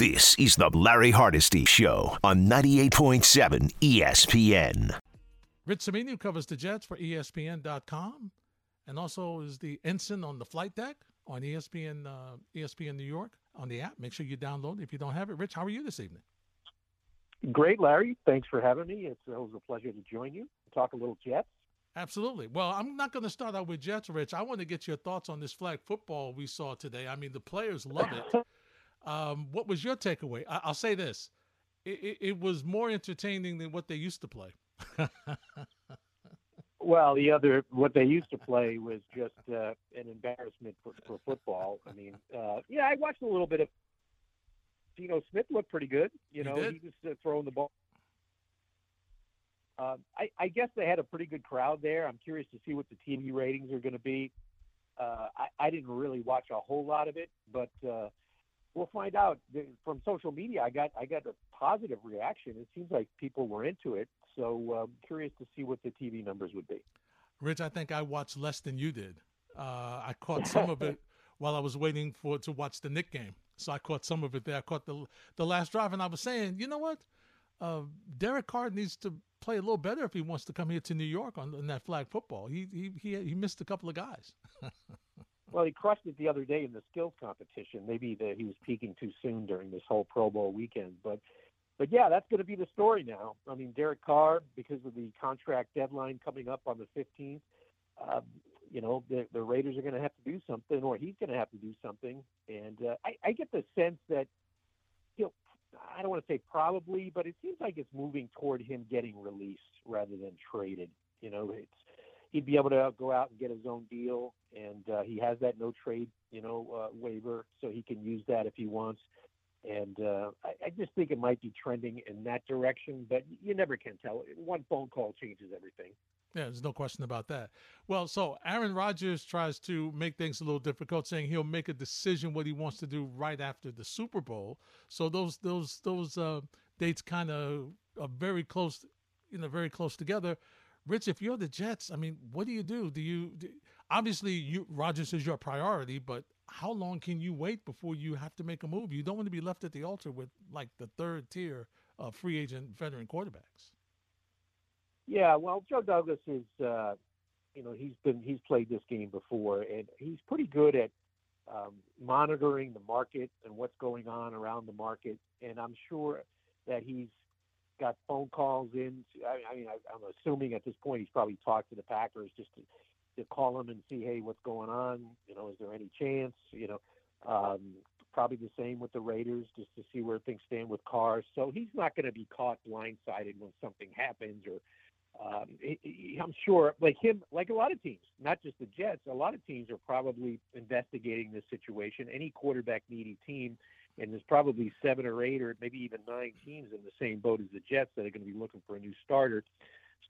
This is the Larry Hardesty Show on 98.7 ESPN. Rich Cimini covers the Jets for ESPN.com and also is the ensign on the flight deck on ESPN, uh, ESPN New York on the app. Make sure you download it if you don't have it. Rich, how are you this evening? Great, Larry. Thanks for having me. It's always a pleasure to join you. Talk a little Jets. Absolutely. Well, I'm not going to start out with Jets, Rich. I want to get your thoughts on this flag football we saw today. I mean, the players love it. Um, what was your takeaway? I- will say this: it-, it-, it was more entertaining than what they used to play. well, the other what they used to play was just uh, an embarrassment for, for football. I mean, uh, yeah, I watched a little bit of. Geno Smith looked pretty good. You know, he, he was uh, throwing the ball. Uh, I, I guess they had a pretty good crowd there. I'm curious to see what the TV ratings are going to be. Uh, I, I didn't really watch a whole lot of it, but uh, we'll find out from social media. I got I got a positive reaction. It seems like people were into it. So I'm um, curious to see what the TV numbers would be. Rich, I think I watched less than you did. Uh, I caught some of it while I was waiting for to watch the Knick game. So I caught some of it there. I caught the the last drive, and I was saying, you know what, uh, Derek Carr needs to play a little better if he wants to come here to New York on, on that flag football. He he he, he missed a couple of guys. Well, he crushed it the other day in the skills competition. Maybe that he was peaking too soon during this whole Pro Bowl weekend, but but yeah, that's going to be the story now. I mean, Derek Carr, because of the contract deadline coming up on the 15th, uh, you know, the, the Raiders are going to have to do something, or he's going to have to do something. And uh, I, I get the sense that he'll, I don't want to say probably, but it seems like it's moving toward him getting released rather than traded. You know, it's he'd be able to go out and get his own deal, and uh, he has that no trade, you know, uh, waiver, so he can use that if he wants. And uh, I, I just think it might be trending in that direction, but you never can tell. One phone call changes everything. Yeah, there's no question about that. Well, so Aaron Rodgers tries to make things a little difficult, saying he'll make a decision what he wants to do right after the Super Bowl. So those those those uh, dates kind of are very close, you know, very close together. Rich, if you're the Jets, I mean, what do you do? Do you do, obviously you Rodgers is your priority, but how long can you wait before you have to make a move? You don't want to be left at the altar with like the third tier of free agent veteran quarterbacks. Yeah, well, Joe Douglas is, uh, you know, he's been he's played this game before, and he's pretty good at um, monitoring the market and what's going on around the market. And I'm sure that he's got phone calls in. I, I mean, I, I'm assuming at this point he's probably talked to the Packers just to, to call them and see, hey, what's going on? You know, is there any chance? You know, um, probably the same with the Raiders just to see where things stand with Carr's. So he's not going to be caught blindsided when something happens or. Um, I'm sure, like him, like a lot of teams, not just the Jets, a lot of teams are probably investigating this situation. Any quarterback needy team and there's probably seven or eight or maybe even nine teams in the same boat as the Jets that are going to be looking for a new starter.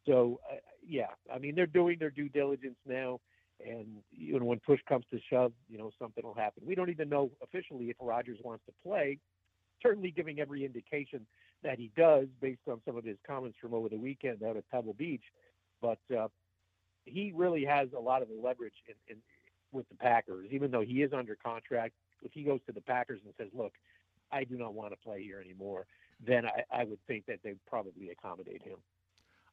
So, uh, yeah, I mean, they're doing their due diligence now. And you know, when push comes to shove, you know, something will happen. We don't even know officially if Rodgers wants to play. Certainly, giving every indication that he does, based on some of his comments from over the weekend out at Pebble Beach. But uh, he really has a lot of leverage in, in with the Packers, even though he is under contract if he goes to the Packers and says, "Look, I do not want to play here anymore," then I, I would think that they'd probably accommodate him.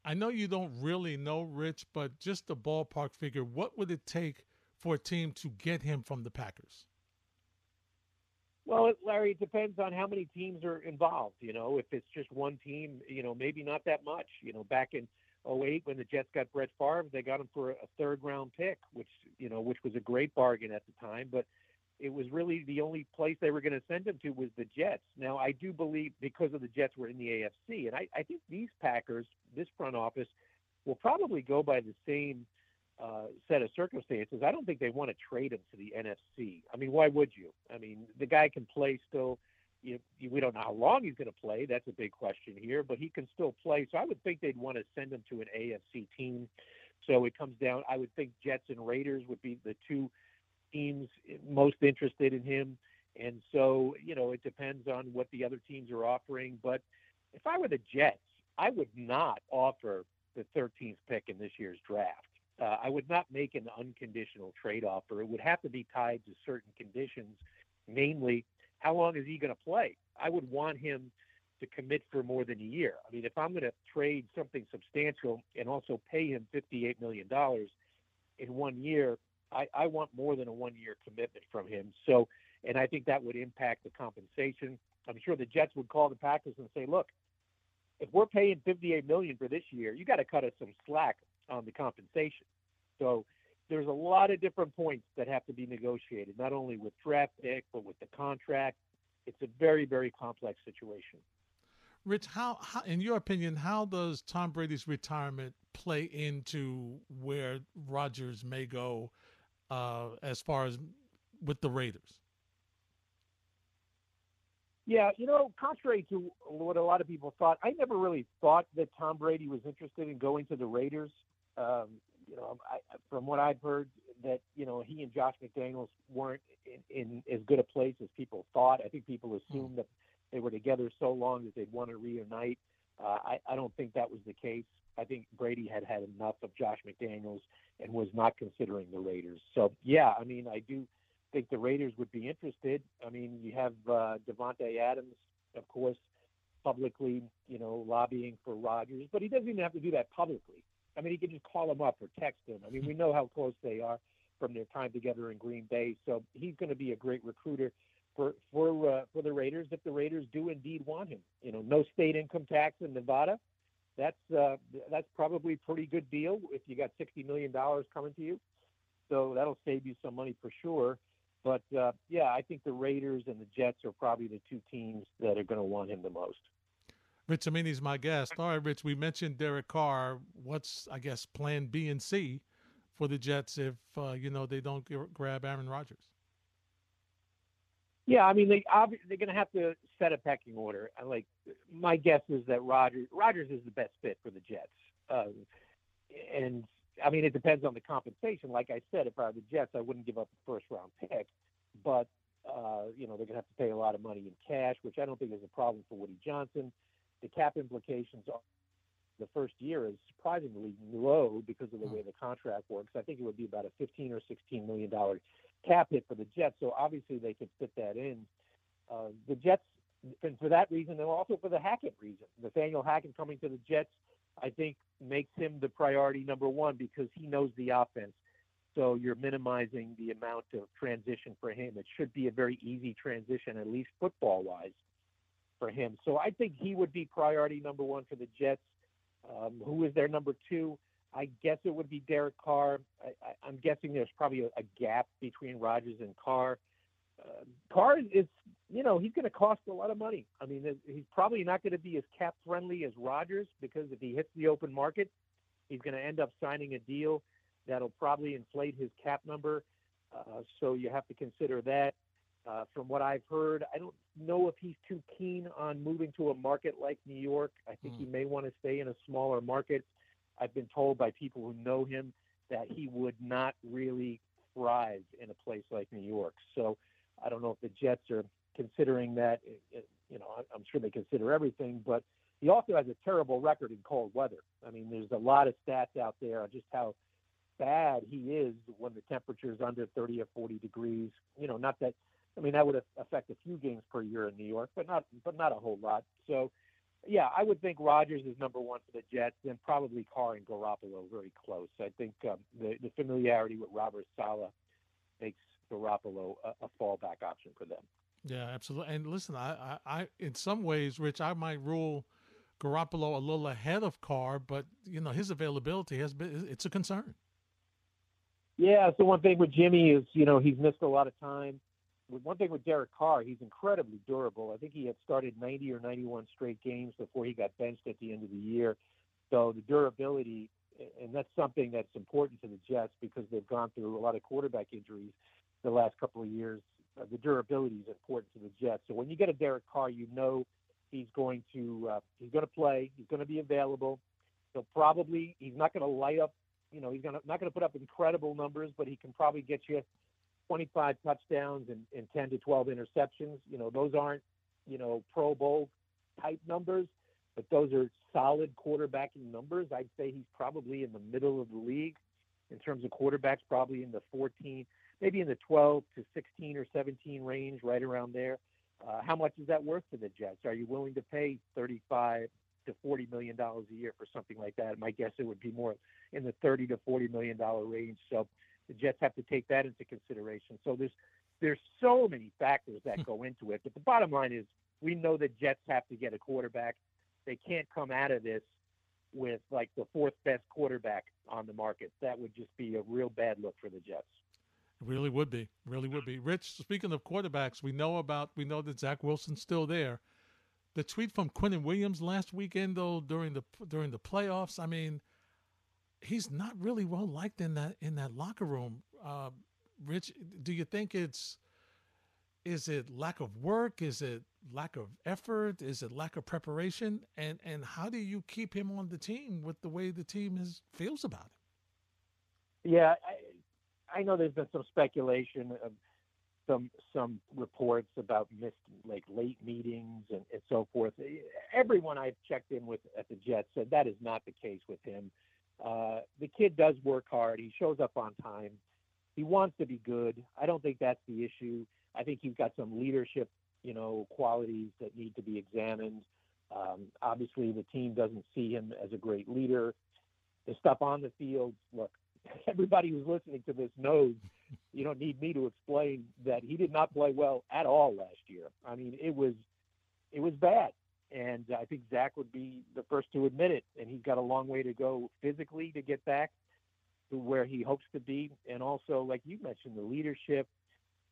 I know you don't really know Rich, but just a ballpark figure, what would it take for a team to get him from the Packers? Well, Larry, it depends on how many teams are involved. You know, if it's just one team, you know, maybe not that much. You know, back in 08 when the Jets got Brett Favre, they got him for a third round pick, which, you know, which was a great bargain at the time. But it was really the only place they were going to send him to was the Jets. Now, I do believe because of the Jets were in the AFC, and I, I think these Packers, this front office, will probably go by the same uh, set of circumstances. I don't think they want to trade him to the NFC. I mean, why would you? I mean, the guy can play still. You, you, we don't know how long he's going to play. That's a big question here, but he can still play. So I would think they'd want to send him to an AFC team. So it comes down. I would think Jets and Raiders would be the two teams most interested in him. And so, you know, it depends on what the other teams are offering. But if I were the Jets, I would not offer the 13th pick in this year's draft. Uh, I would not make an unconditional trade offer. It would have to be tied to certain conditions, namely how long is he going to play? I would want him to commit for more than a year. I mean, if I'm going to trade something substantial and also pay him $58 million in one year, I, I want more than a one year commitment from him. So, and I think that would impact the compensation. I'm sure the Jets would call the Packers and say, look, if we're paying 58 million for this year, you got to cut us some slack on the compensation. So there's a lot of different points that have to be negotiated, not only with draft pick, but with the contract. It's a very, very complex situation. Rich, how, how, in your opinion, how does Tom Brady's retirement play into where Rodgers may go uh, as far as with the Raiders? Yeah, you know, contrary to what a lot of people thought, I never really thought that Tom Brady was interested in going to the Raiders. Um, you know, I, from what I've heard, that you know he and Josh McDaniels weren't in, in as good a place as people thought. I think people assumed that they were together so long that they'd want to reunite. Uh, I, I don't think that was the case. I think Brady had had enough of Josh McDaniels and was not considering the Raiders. So yeah, I mean, I do think the Raiders would be interested. I mean, you have uh, Davante Adams, of course, publicly, you know, lobbying for Rodgers, but he doesn't even have to do that publicly. I mean, he can just call him up or text him. I mean, we know how close they are from their time together in Green Bay, so he's going to be a great recruiter for for uh, for the Raiders if the Raiders do indeed want him. You know, no state income tax in Nevada. That's uh, that's probably a pretty good deal if you got sixty million dollars coming to you. So that'll save you some money for sure. But uh, yeah, I think the Raiders and the Jets are probably the two teams that are going to want him the most. Rich Cimini's my guest. All right, Rich, we mentioned Derek Carr. What's, I guess, plan B and C for the Jets if, uh, you know, they don't grab Aaron Rodgers? Yeah, I mean, they they're going to have to set a pecking order. Like, my guess is that Rogers Rodgers is the best fit for the Jets. Um, and I mean, it depends on the compensation. Like I said, if I were the Jets, I wouldn't give up a first round pick, but uh, you know they're going to have to pay a lot of money in cash, which I don't think is a problem for Woody Johnson. The cap implications are the first year is surprisingly low because of the hmm. way the contract works. I think it would be about a 15 or 16 million dollar cap hit for the Jets. So obviously they could fit that in. Uh, the Jets, and for that reason, and also for the Hackett reason, Nathaniel Hackett coming to the Jets I think makes him the priority number one because he knows the offense. So you're minimizing the amount of transition for him. It should be a very easy transition, at least football wise, for him. So I think he would be priority number one for the Jets. Um, who is their number two? I guess it would be Derek Carr. I, am guessing there's probably a, a, gap between Rodgers and Carr. Uh, Carr is, you know, he's going to cost a lot of money. I mean, he's probably not going to be as cap friendly as Rodgers because if he hits the open market, he's going to end up signing a deal that'll probably inflate his cap number. Uh, so you have to consider that. Uh, from what I've heard, I don't know if he's too keen on moving to a market like New York. I think mm. he may want to stay in a smaller market. I've been told by people who know him that he would not really thrive in a place like New York. So I don't know if the Jets are considering that. Eh, eh, you know, I'm sure they consider everything, but he also has a terrible record in cold weather. I mean, there's a lot of stats out there on just how bad he is when the temperature is under 30 or 40 degrees. You know, not that. I mean, that would affect a few games per year in New York, but not but not a whole lot. So, yeah, I would think Rodgers is number one for the Jets, then probably Carr and Garoppolo very close. I think um, the the familiarity with Robert Saleh makes Garoppolo a, a fallback option for them. Yeah, absolutely. And listen, I, I, I, in some ways, Rich, I might rule Garoppolo a little ahead of Carr, but you know his availability has been it's a concern. Yeah, so one thing with Jimmy is you know he's missed a lot of time. One thing with Derek Carr, he's incredibly durable. I think he had started 90 or 91 straight games before he got benched at the end of the year. So the durability, and that's something that's important to the Jets because they've gone through a lot of quarterback injuries the last couple of years. Uh, the durability is important to the Jets. So when you get a Derek Carr, you know he's going to uh, he's going to play. He's going to be available. He'll probably he's not going to light up. You know, he's gonna, not going to put up incredible numbers, but he can probably get you 25 touchdowns and, and 10 to 12 interceptions. You know, those aren't you know Pro Bowl type numbers, but those are solid quarterbacking numbers. I'd say he's probably in the middle of the league in terms of quarterbacks, probably in the 14 maybe in the 12 to 16 or 17 range, right around there. Uh, how much is that worth to the Jets? Are you willing to pay 35 to 40 million dollars a year for something like that? My guess it would be more in the 30 to 40 million dollar range. So the Jets have to take that into consideration. So there's there's so many factors that hmm. go into it. But the bottom line is we know the Jets have to get a quarterback. They can't come out of this with like the fourth best quarterback on the market. That would just be a real bad look for the Jets. It really would be. Really would be. Rich, speaking of quarterbacks, we know about we know that Zach Wilson's still there. The tweet from Quinnen Williams last weekend though during the during the playoffs, I mean, he's not really well liked in that in that locker room. Uh, Rich, do you think it's is it lack of work? Is it lack of effort? Is it lack of preparation? And and how do you keep him on the team with the way the team is feels about him? Yeah, I, I know there's been some speculation of some some reports about missed like late meetings and, and so forth. Everyone I've checked in with at the Jets said that is not the case with him. Uh, the kid does work hard. He shows up on time. He wants to be good. I don't think that's the issue. I think he's got some leadership, you know, qualities that need to be examined. Um, obviously, the team doesn't see him as a great leader. The stuff on the field, look, everybody who's listening to this knows you don't need me to explain that he did not play well at all last year. I mean, it was it was bad, and I think Zach would be the first to admit it. And he's got a long way to go physically to get back to where he hopes to be, and also, like you mentioned, the leadership,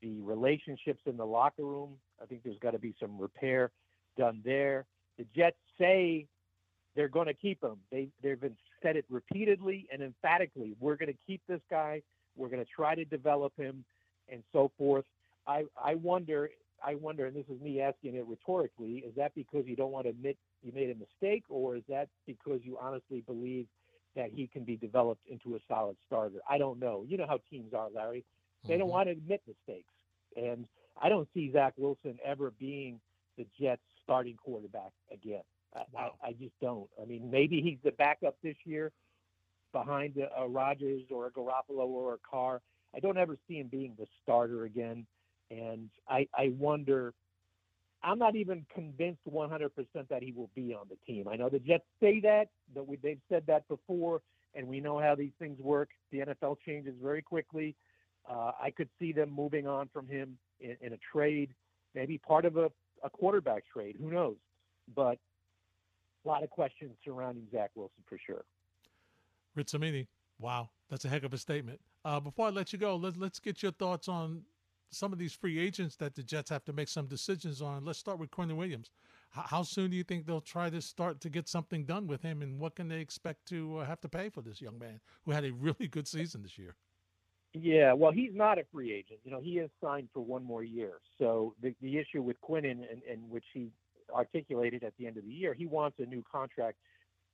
the relationships in the locker room. I think there's got to be some repair done there. The Jets say they're going to keep him. They they've been said it repeatedly and emphatically. We're going to keep this guy. We're going to try to develop him, and so forth. I I wonder. I wonder, and this is me asking it rhetorically, is that because you don't want to admit you made a mistake, or is that because you honestly believe that he can be developed into a solid starter? I don't know. You know how teams are, Larry. They mm-hmm. don't want to admit mistakes. And I don't see Zach Wilson ever being the Jets starting quarterback again. Wow. I, I, just don't. I mean, maybe he's the backup this year behind a, a Rodgers or a Garoppolo or a Carr. I don't ever see him being the starter again. And I, I wonder, I'm not even convinced 100% that he will be on the team. I know the Jets say that, but we, they've said that before, and we know how these things work. The NFL changes very quickly. Uh, I could see them moving on from him in, in a trade, maybe part of a, a quarterback trade. Who knows? But a lot of questions surrounding Zach Wilson for sure. Rich Cimini, wow, that's a heck of a statement. Uh, before I let you go, let's let's get your thoughts on some of these free agents that the Jets have to make some decisions on. Let's start with Quinnen Williams. How, how soon do you think they'll try to start to get something done with him, and what can they expect to uh, have to pay for this young man who had a really good season this year? Yeah, well, he's not a free agent. You know, he is signed for one more year. So the the issue with Quinnen, and, and which he articulated at the end of the year, he wants a new contract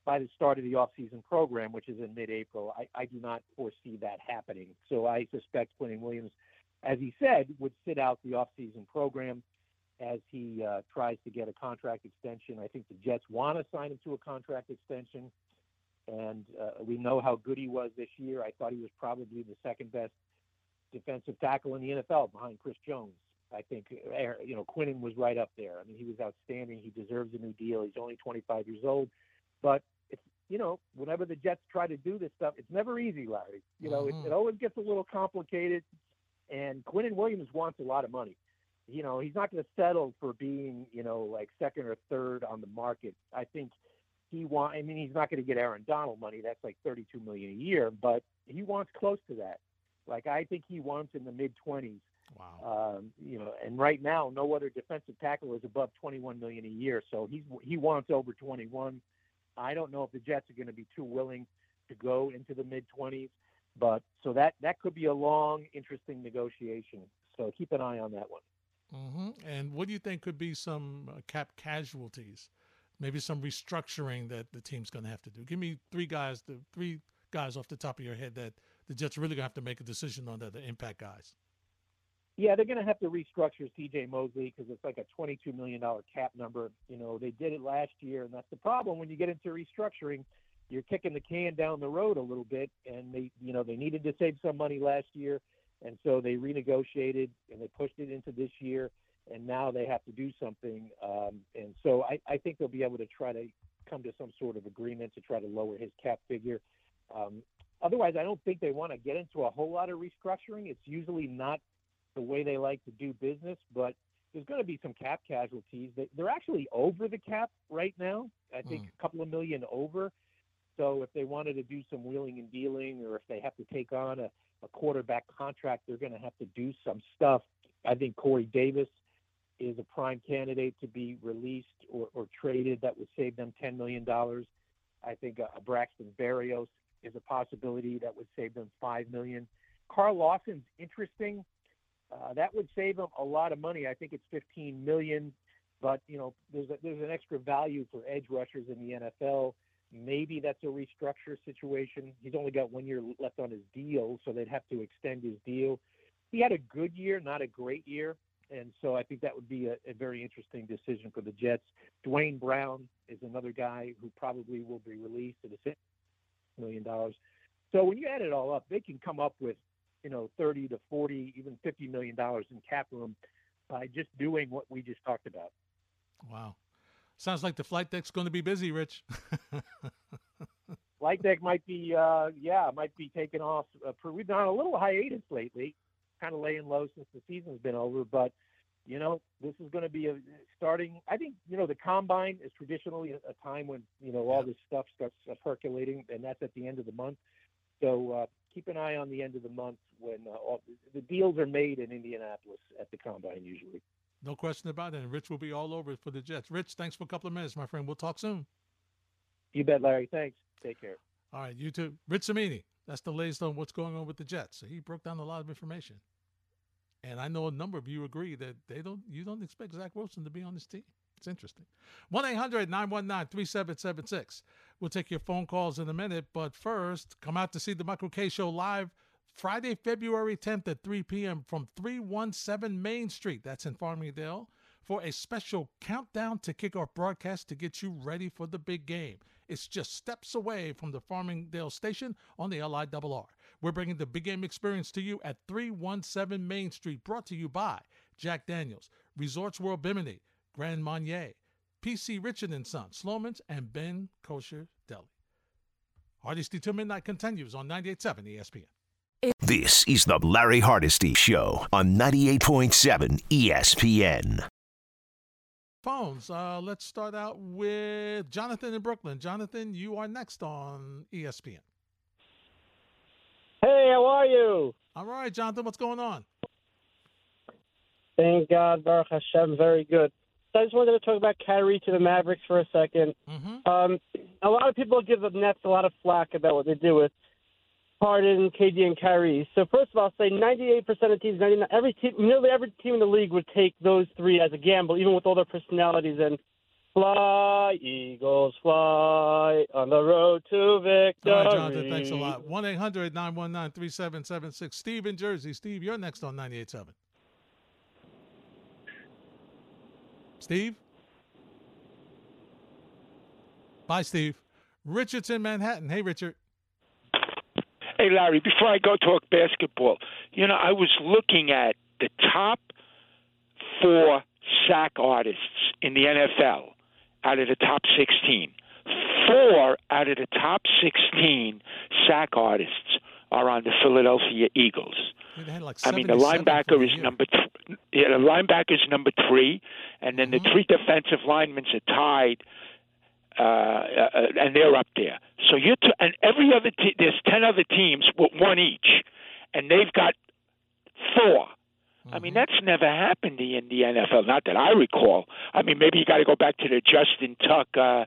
by the start of the offseason program, which is in mid-April. I, I do not foresee that happening. So I suspect Quinnen Williams, as he said, would sit out the offseason program as he uh, tries to get a contract extension. I think the Jets want to sign him to a contract extension and uh, we know how good he was this year. I thought he was probably the second best defensive tackle in the NFL behind Chris Jones. I think uh, you know Quinnen was right up there. I mean, he was outstanding. He deserves a new deal. He's only 25 years old, but it's you know whenever the Jets try to do this stuff, it's never easy, Larry. You know, mm-hmm. it, it always gets a little complicated. And Quinnen Williams wants a lot of money. You know, he's not going to settle for being you know like second or third on the market. I think he want. I mean, he's not going to get Aaron Donald money. That's like 32 million a year, but he wants close to that. Like I think he wants in the mid 20s. Wow. Um, you know, and right now, no other defensive tackle is above 21 million a year. So he's he wants over 21. I don't know if the Jets are going to be too willing to go into the mid 20s, but so that that could be a long, interesting negotiation. So keep an eye on that one. Mm-hmm. And what do you think could be some uh, cap casualties? maybe some restructuring that the team's going to have to do. Give me three guys, the three guys off the top of your head that the Jets are really going to have to make a decision on that, the impact guys. Yeah, they're going to have to restructure C.J. Mosley because it's like a $22 million cap number. You know, they did it last year, and that's the problem when you get into restructuring. You're kicking the can down the road a little bit, and they, you know, they needed to save some money last year, and so they renegotiated and they pushed it into this year and now they have to do something. Um, and so I, I think they'll be able to try to come to some sort of agreement to try to lower his cap figure. Um, otherwise, I don't think they want to get into a whole lot of restructuring. It's usually not the way they like to do business, but there's going to be some cap casualties. They're actually over the cap right now. I think mm. a couple of million over. So if they wanted to do some wheeling and dealing, or if they have to take on a, a quarterback contract, they're going to have to do some stuff. I think Corey Davis is a prime candidate to be released or, or traded. That would save them $10 million. I think uh, Braxton Berrios is a possibility that would save them 5 million. Carl Lawson's interesting. Uh, that would save them a lot of money. I think it's 15 million, but you know, there's a, there's an extra value for edge rushers in the NFL. Maybe that's a restructure situation. He's only got one year left on his deal, so they'd have to extend his deal. He had a good year, not a great year, and so I think that would be a, a very interesting decision for the Jets. Duane Brown is another guy who probably will be released at a million dollars. So when you add it all up, they can come up with you know 30 to 40 even 50 million dollars in cap room by just doing what we just talked about wow sounds like the flight deck's going to be busy rich. Flight deck might be uh yeah might be taking off. Uh, we've been on a little hiatus lately kind of laying low since the season's been over but you know this is going to be a starting i think you know the combine is traditionally a, a time when you know all this stuff starts percolating and that's at the end of the month. So uh, keep an eye on the end of the month when uh, all, the deals are made in Indianapolis at the combine usually. No question about it. And Rich will be all over it for the Jets. Rich, thanks for a couple of minutes, my friend. We'll talk soon. You bet, Larry. Thanks. Take care. All right, you too. Rich Cimini. That's the latest on what's going on with the Jets. So he broke down a lot of information. And I know a number of you agree that they don't you don't expect Zach Wilson to be on this team. It's interesting. 1 800 919 3776. We'll take your phone calls in a minute, but first, come out to see the Michael Kay Show live Friday, February 10th at 3 p.m. from 317 Main Street. That's in Farmingdale for a special countdown to kickoff broadcast to get you ready for the big game. It's just steps away from the Farmingdale station on the LIRR. We're bringing the big game experience to you at 317 Main Street, brought to you by Jack Daniels, Resorts World Bimini, Grand Marnier, PC Richard and Son, Slomin's, and Ben Kosher Deli. Hardesty till midnight continues on 98.7 ESPN. This is the Larry Hardesty Show on 98.7 ESPN. Phones. Uh, let's start out with Jonathan in Brooklyn. Jonathan, you are next on ESPN. Hey, how are you? All right, Jonathan. What's going on? Thank God, Baruch Hashem, very good. So I just wanted to talk about Kyrie to the Mavericks for a 2nd mm-hmm. um, a lot of people give the Nets a lot of flack about what they do with Harden, KD, and Kyrie. So first of all, say 98% of teams, 99, every team, nearly every team in the league would take those three as a gamble, even with all their personalities. And fly, Eagles, fly on the road to victory. All right, Jonathan, thanks a lot. 1 800 919 3776. Steve in Jersey. Steve, you're next on 98.7. Steve? Bye, Steve. Richard's in Manhattan. Hey, Richard. Hey, Larry, before I go talk basketball, you know, I was looking at the top four sack artists in the NFL out of the top 16. Four out of the top 16 sack artists are on the Philadelphia Eagles. Like I mean, the linebacker is number th- yeah, the linebacker is number three, and then mm-hmm. the three defensive linemen are tied, uh, uh, and they're up there. So you t- and every other te- there's ten other teams with one each, and they've got 4 Mm-hmm. I mean, mm-hmm. that's never happened in the NFL, not that I recall. I mean, maybe you got to go back to the Justin Tuck, uh,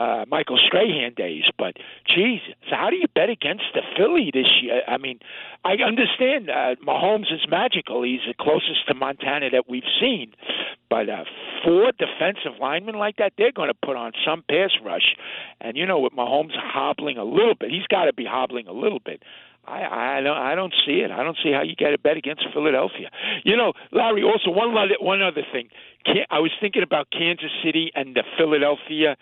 uh, Michael Strahan days. But, geez, so how do you bet against the Philly this year? I mean, I understand uh, Mahomes is magical. He's the closest to Montana that we've seen. But uh, four defensive linemen like that, they're going to put on some pass rush. And, you know, with Mahomes hobbling a little bit, he's got to be hobbling a little bit. I I don't I don't see it. I don't see how you get a bet against Philadelphia. You know, Larry. Also, one other one other thing. I was thinking about Kansas City and the Philadelphia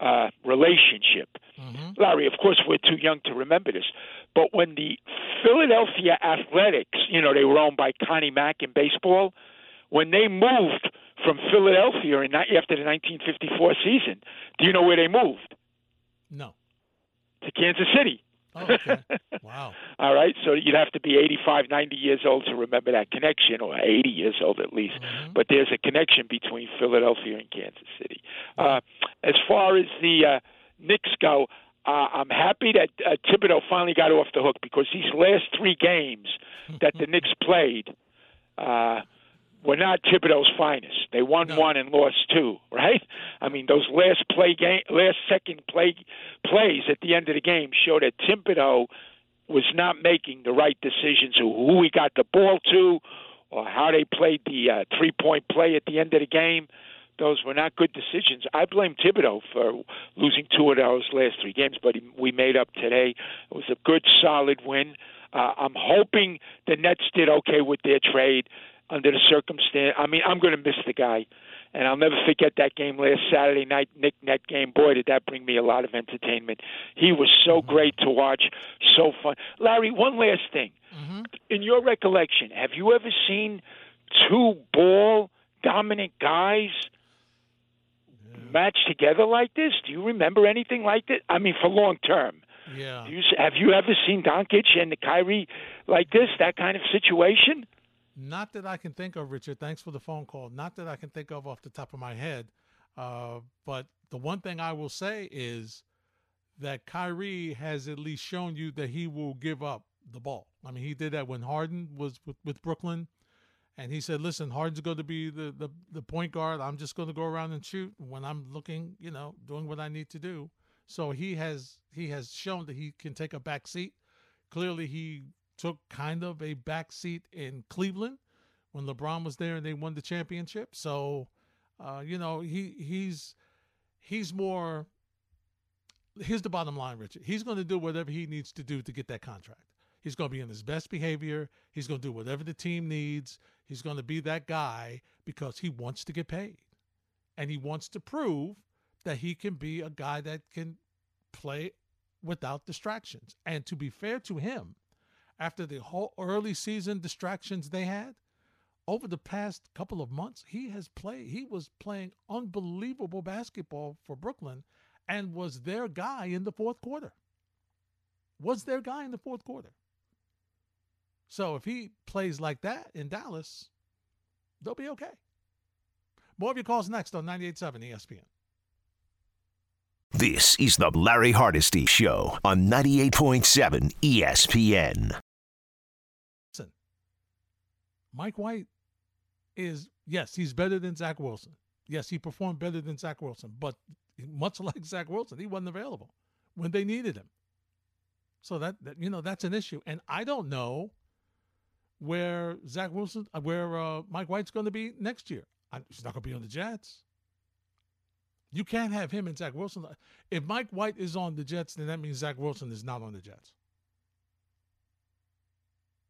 uh, relationship. Mm-hmm. Larry, of course, we're too young to remember this, but when the Philadelphia Athletics, you know, they were owned by Connie Mack in baseball. when they moved from Philadelphia in, after the 1954 season, do you know where they moved? No. To Kansas City. Oh, okay. Wow. All right. So you'd have to be 85, 90 years old to remember that connection, or 80 years old at least. Mm-hmm. But there's a connection between Philadelphia and Kansas City. Uh, as far as the uh, Knicks go, uh, I'm happy that uh, Thibodeau finally got off the hook because these last three games that the Knicks played uh, were not Thibodeau's finest. They won no. one and lost two, right? I mean, those last play game, last second play plays at the end of the game show that Thibodeau was not making the right decisions of who he got the ball to or how they played the uh, three point play at the end of the game. Those were not good decisions. I blame Thibodeau for losing two of those last three games, but he, we made up today. It was a good, solid win. Uh, I'm hoping the Nets did okay with their trade under the circumstance. I mean, I'm going to miss the guy, and I'll never forget that game last Saturday night, Knick Net game. Boy, did that bring me a lot of entertainment. He was so mm-hmm. great to watch, so fun. Larry, one last thing. Mm-hmm. In your recollection, have you ever seen two ball dominant guys yeah. match together like this? Do you remember anything like this? I mean, for long term. Yeah. You, have you ever seen Doncic and the Kyrie like this? That kind of situation? Not that I can think of, Richard. Thanks for the phone call. Not that I can think of off the top of my head. Uh, but the one thing I will say is that Kyrie has at least shown you that he will give up the ball. I mean, he did that when Harden was with, with Brooklyn. And he said, listen, Harden's going to be the, the, the point guard. I'm just going to go around and shoot when I'm looking, you know, doing what I need to do. So he has he has shown that he can take a back seat. Clearly, he took kind of a back seat in Cleveland when LeBron was there and they won the championship. So, uh, you know, he he's he's more. Here's the bottom line, Richard. He's going to do whatever he needs to do to get that contract. He's going to be in his best behavior. He's going to do whatever the team needs. He's going to be that guy because he wants to get paid. And he wants to prove that he can be a guy that can play without distractions. And to be fair to him, after the whole early season distractions they had, over the past couple of months, he has played, he was playing unbelievable basketball for Brooklyn and was their guy in the fourth quarter. Was their guy in the fourth quarter. So if he plays like that in Dallas, they'll be okay. More of your calls next on 98.7 ESPN. This is the Larry Hardesty Show on 98.7 ESPN. Mike White is, yes, he's better than Zach Wilson. Yes, he performed better than Zach Wilson, but much like Zach Wilson, he wasn't available when they needed him. So that, that you know, that's an issue. And I don't know where Zach Wilson, uh, where uh, Mike White's going to be next year. I, he's not going to be on the Jets. You can't have him and Zach Wilson. If Mike White is on the Jets, then that means Zach Wilson is not on the Jets.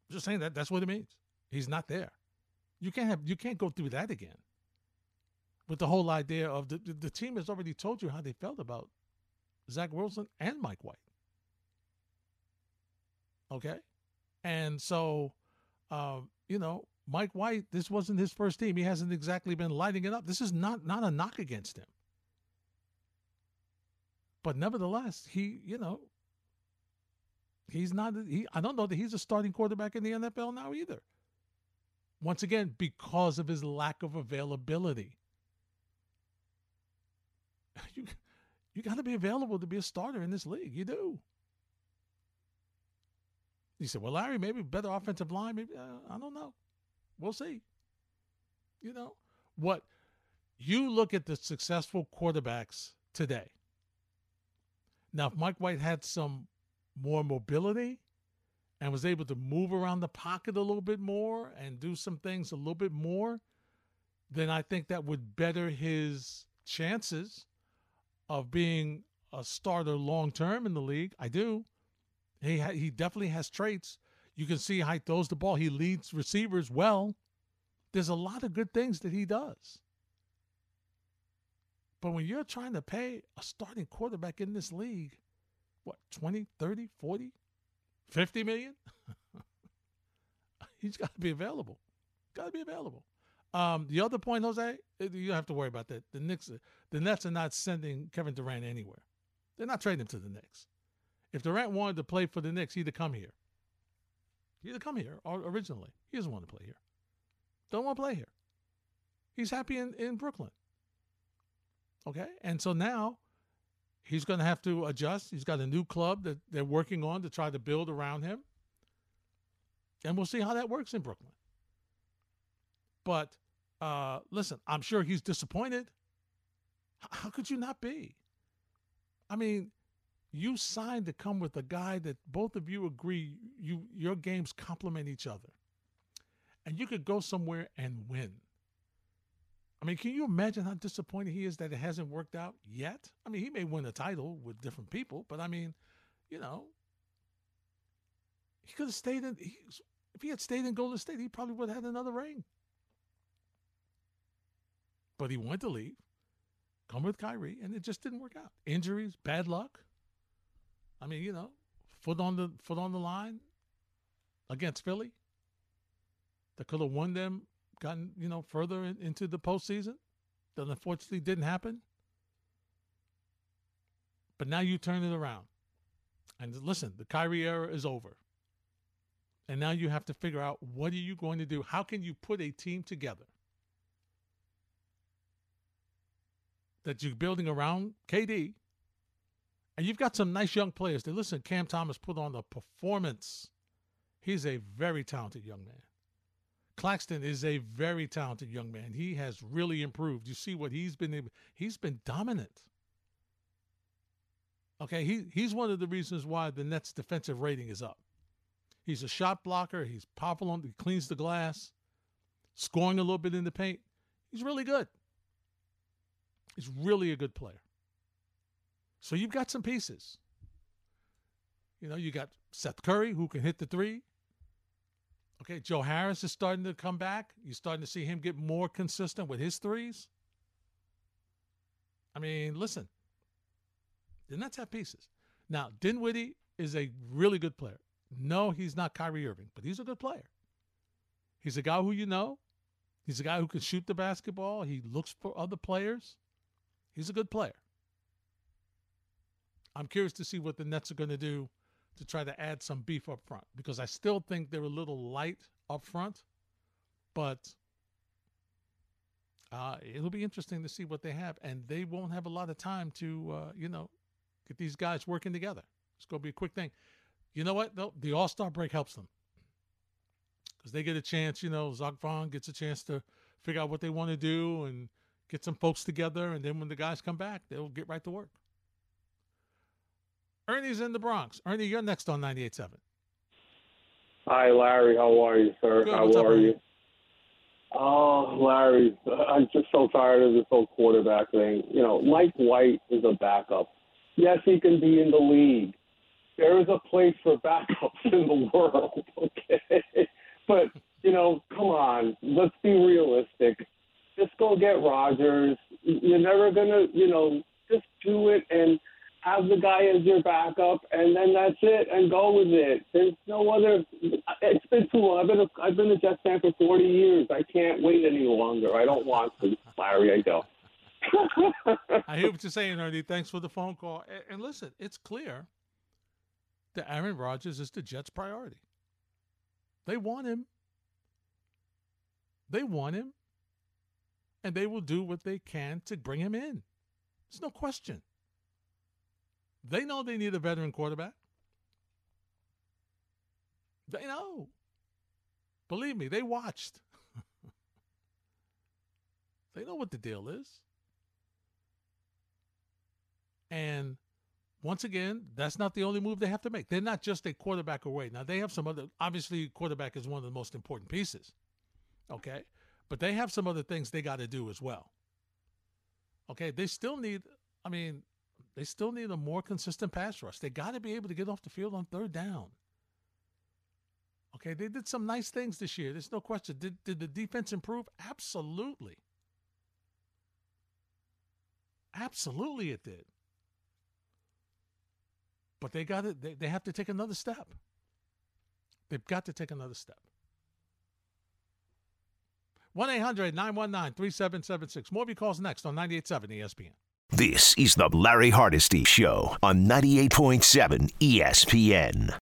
I'm just saying that that's what it means. He's not there. You can't have you can't go through that again. With the whole idea of the, the, team has already told you how they felt about Zach Wilson and Mike White. Okay? And so uh, you know, Mike White, this wasn't his first team. He hasn't exactly been lighting it up. This is not not a knock against him. But nevertheless, he, you know, he's not he I don't know that he's a starting quarterback in the NFL now either. Once again, because of his lack of availability. You you got to be available to be a starter in this league. You do. You said, well, Larry, maybe better offensive line. Maybe uh, I don't know. We'll see. You know what? You look at the successful quarterbacks today. Now, if Mike White had some more mobility and was able to move around the pocket a little bit more and do some things a little bit more, then I think that would better his chances of being a starter long term in the league. I do. He ha- he definitely has traits. You can see how he throws the ball. He leads receivers well. There's a lot of good things that he does. But when you're trying to pay a starting quarterback in this league, what, 20, 30, 40, 50 million? He's got to be available. Got to be available. Um, the other point, Jose, you don't have to worry about that. The Knicks, the Nets are not sending Kevin Durant anywhere. They're not trading him to the Knicks. If Durant wanted to play for the Knicks, he'd have come here. He'd have come here originally. He doesn't want to play here. Don't want to play here. He's happy in, in Brooklyn. Okay? And so now he's going to have to adjust. He's got a new club that they're working on to try to build around him. And we'll see how that works in Brooklyn. But uh, listen, I'm sure he's disappointed. How could you not be? I mean, you signed to come with a guy that both of you agree you your games complement each other. And you could go somewhere and win. I mean, can you imagine how disappointed he is that it hasn't worked out yet? I mean, he may win a title with different people, but I mean, you know, he could have stayed in. He, if he had stayed in Golden State, he probably would have had another ring. But he wanted to leave, come with Kyrie, and it just didn't work out. Injuries, bad luck. I mean, you know, foot on the foot on the line against Philly. That could have won them, gotten you know further in, into the postseason. That unfortunately didn't happen. But now you turn it around, and listen, the Kyrie era is over. And now you have to figure out what are you going to do? How can you put a team together that you're building around KD and you've got some nice young players. That listen, Cam Thomas put on the performance. He's a very talented young man. Claxton is a very talented young man. He has really improved. You see what he's been he's been dominant. Okay, he he's one of the reasons why the Nets defensive rating is up. He's a shot blocker, he's powerful on he cleans the glass, scoring a little bit in the paint. He's really good. He's really a good player. So you've got some pieces. You know, you got Seth Curry who can hit the three. Okay, Joe Harris is starting to come back. You're starting to see him get more consistent with his threes. I mean, listen, the Nets have pieces. Now, Dinwiddie is a really good player. No, he's not Kyrie Irving, but he's a good player. He's a guy who you know. He's a guy who can shoot the basketball. He looks for other players. He's a good player. I'm curious to see what the Nets are going to do to try to add some beef up front because I still think they're a little light up front, but uh, it'll be interesting to see what they have, and they won't have a lot of time to, uh, you know, get these guys working together. It's going to be a quick thing. You know what? No, the All Star break helps them because they get a chance. You know, Jacque Vaughn gets a chance to figure out what they want to do and get some folks together, and then when the guys come back, they'll get right to work. Ernie's in the Bronx. Ernie, you're next on 98.7. Hi, Larry. How are you, sir? Good. How What's are Ernie? you? Oh, Larry, I'm just so tired of this whole quarterback thing. You know, Mike White is a backup. Yes, he can be in the league. There is a place for backups in the world, okay? But, you know, come on, let's be realistic. Just go get Rodgers. You're never going to, you know, just do it and have the guy as your backup, and then that's it, and go with it. There's no other. It's been too long. I've been a, I've been a Jets fan for 40 years. I can't wait any longer. I don't want to, Larry. I don't. I hear what you're saying, Ernie. Thanks for the phone call. And, and listen, it's clear that Aaron Rodgers is the Jets' priority. They want him. They want him. And they will do what they can to bring him in. There's no question. They know they need a veteran quarterback. They know. Believe me, they watched. they know what the deal is. And once again, that's not the only move they have to make. They're not just a quarterback away. Now, they have some other, obviously, quarterback is one of the most important pieces. Okay. But they have some other things they got to do as well. Okay. They still need, I mean, they still need a more consistent pass rush. They got to be able to get off the field on third down. Okay, they did some nice things this year. There's no question. Did did the defense improve? Absolutely. Absolutely it did. But they got it they, they have to take another step. They've got to take another step. 1 800 919 3776. More of your calls next on 98.7 ESPN. This is the Larry Hardesty Show on 98.7 ESPN.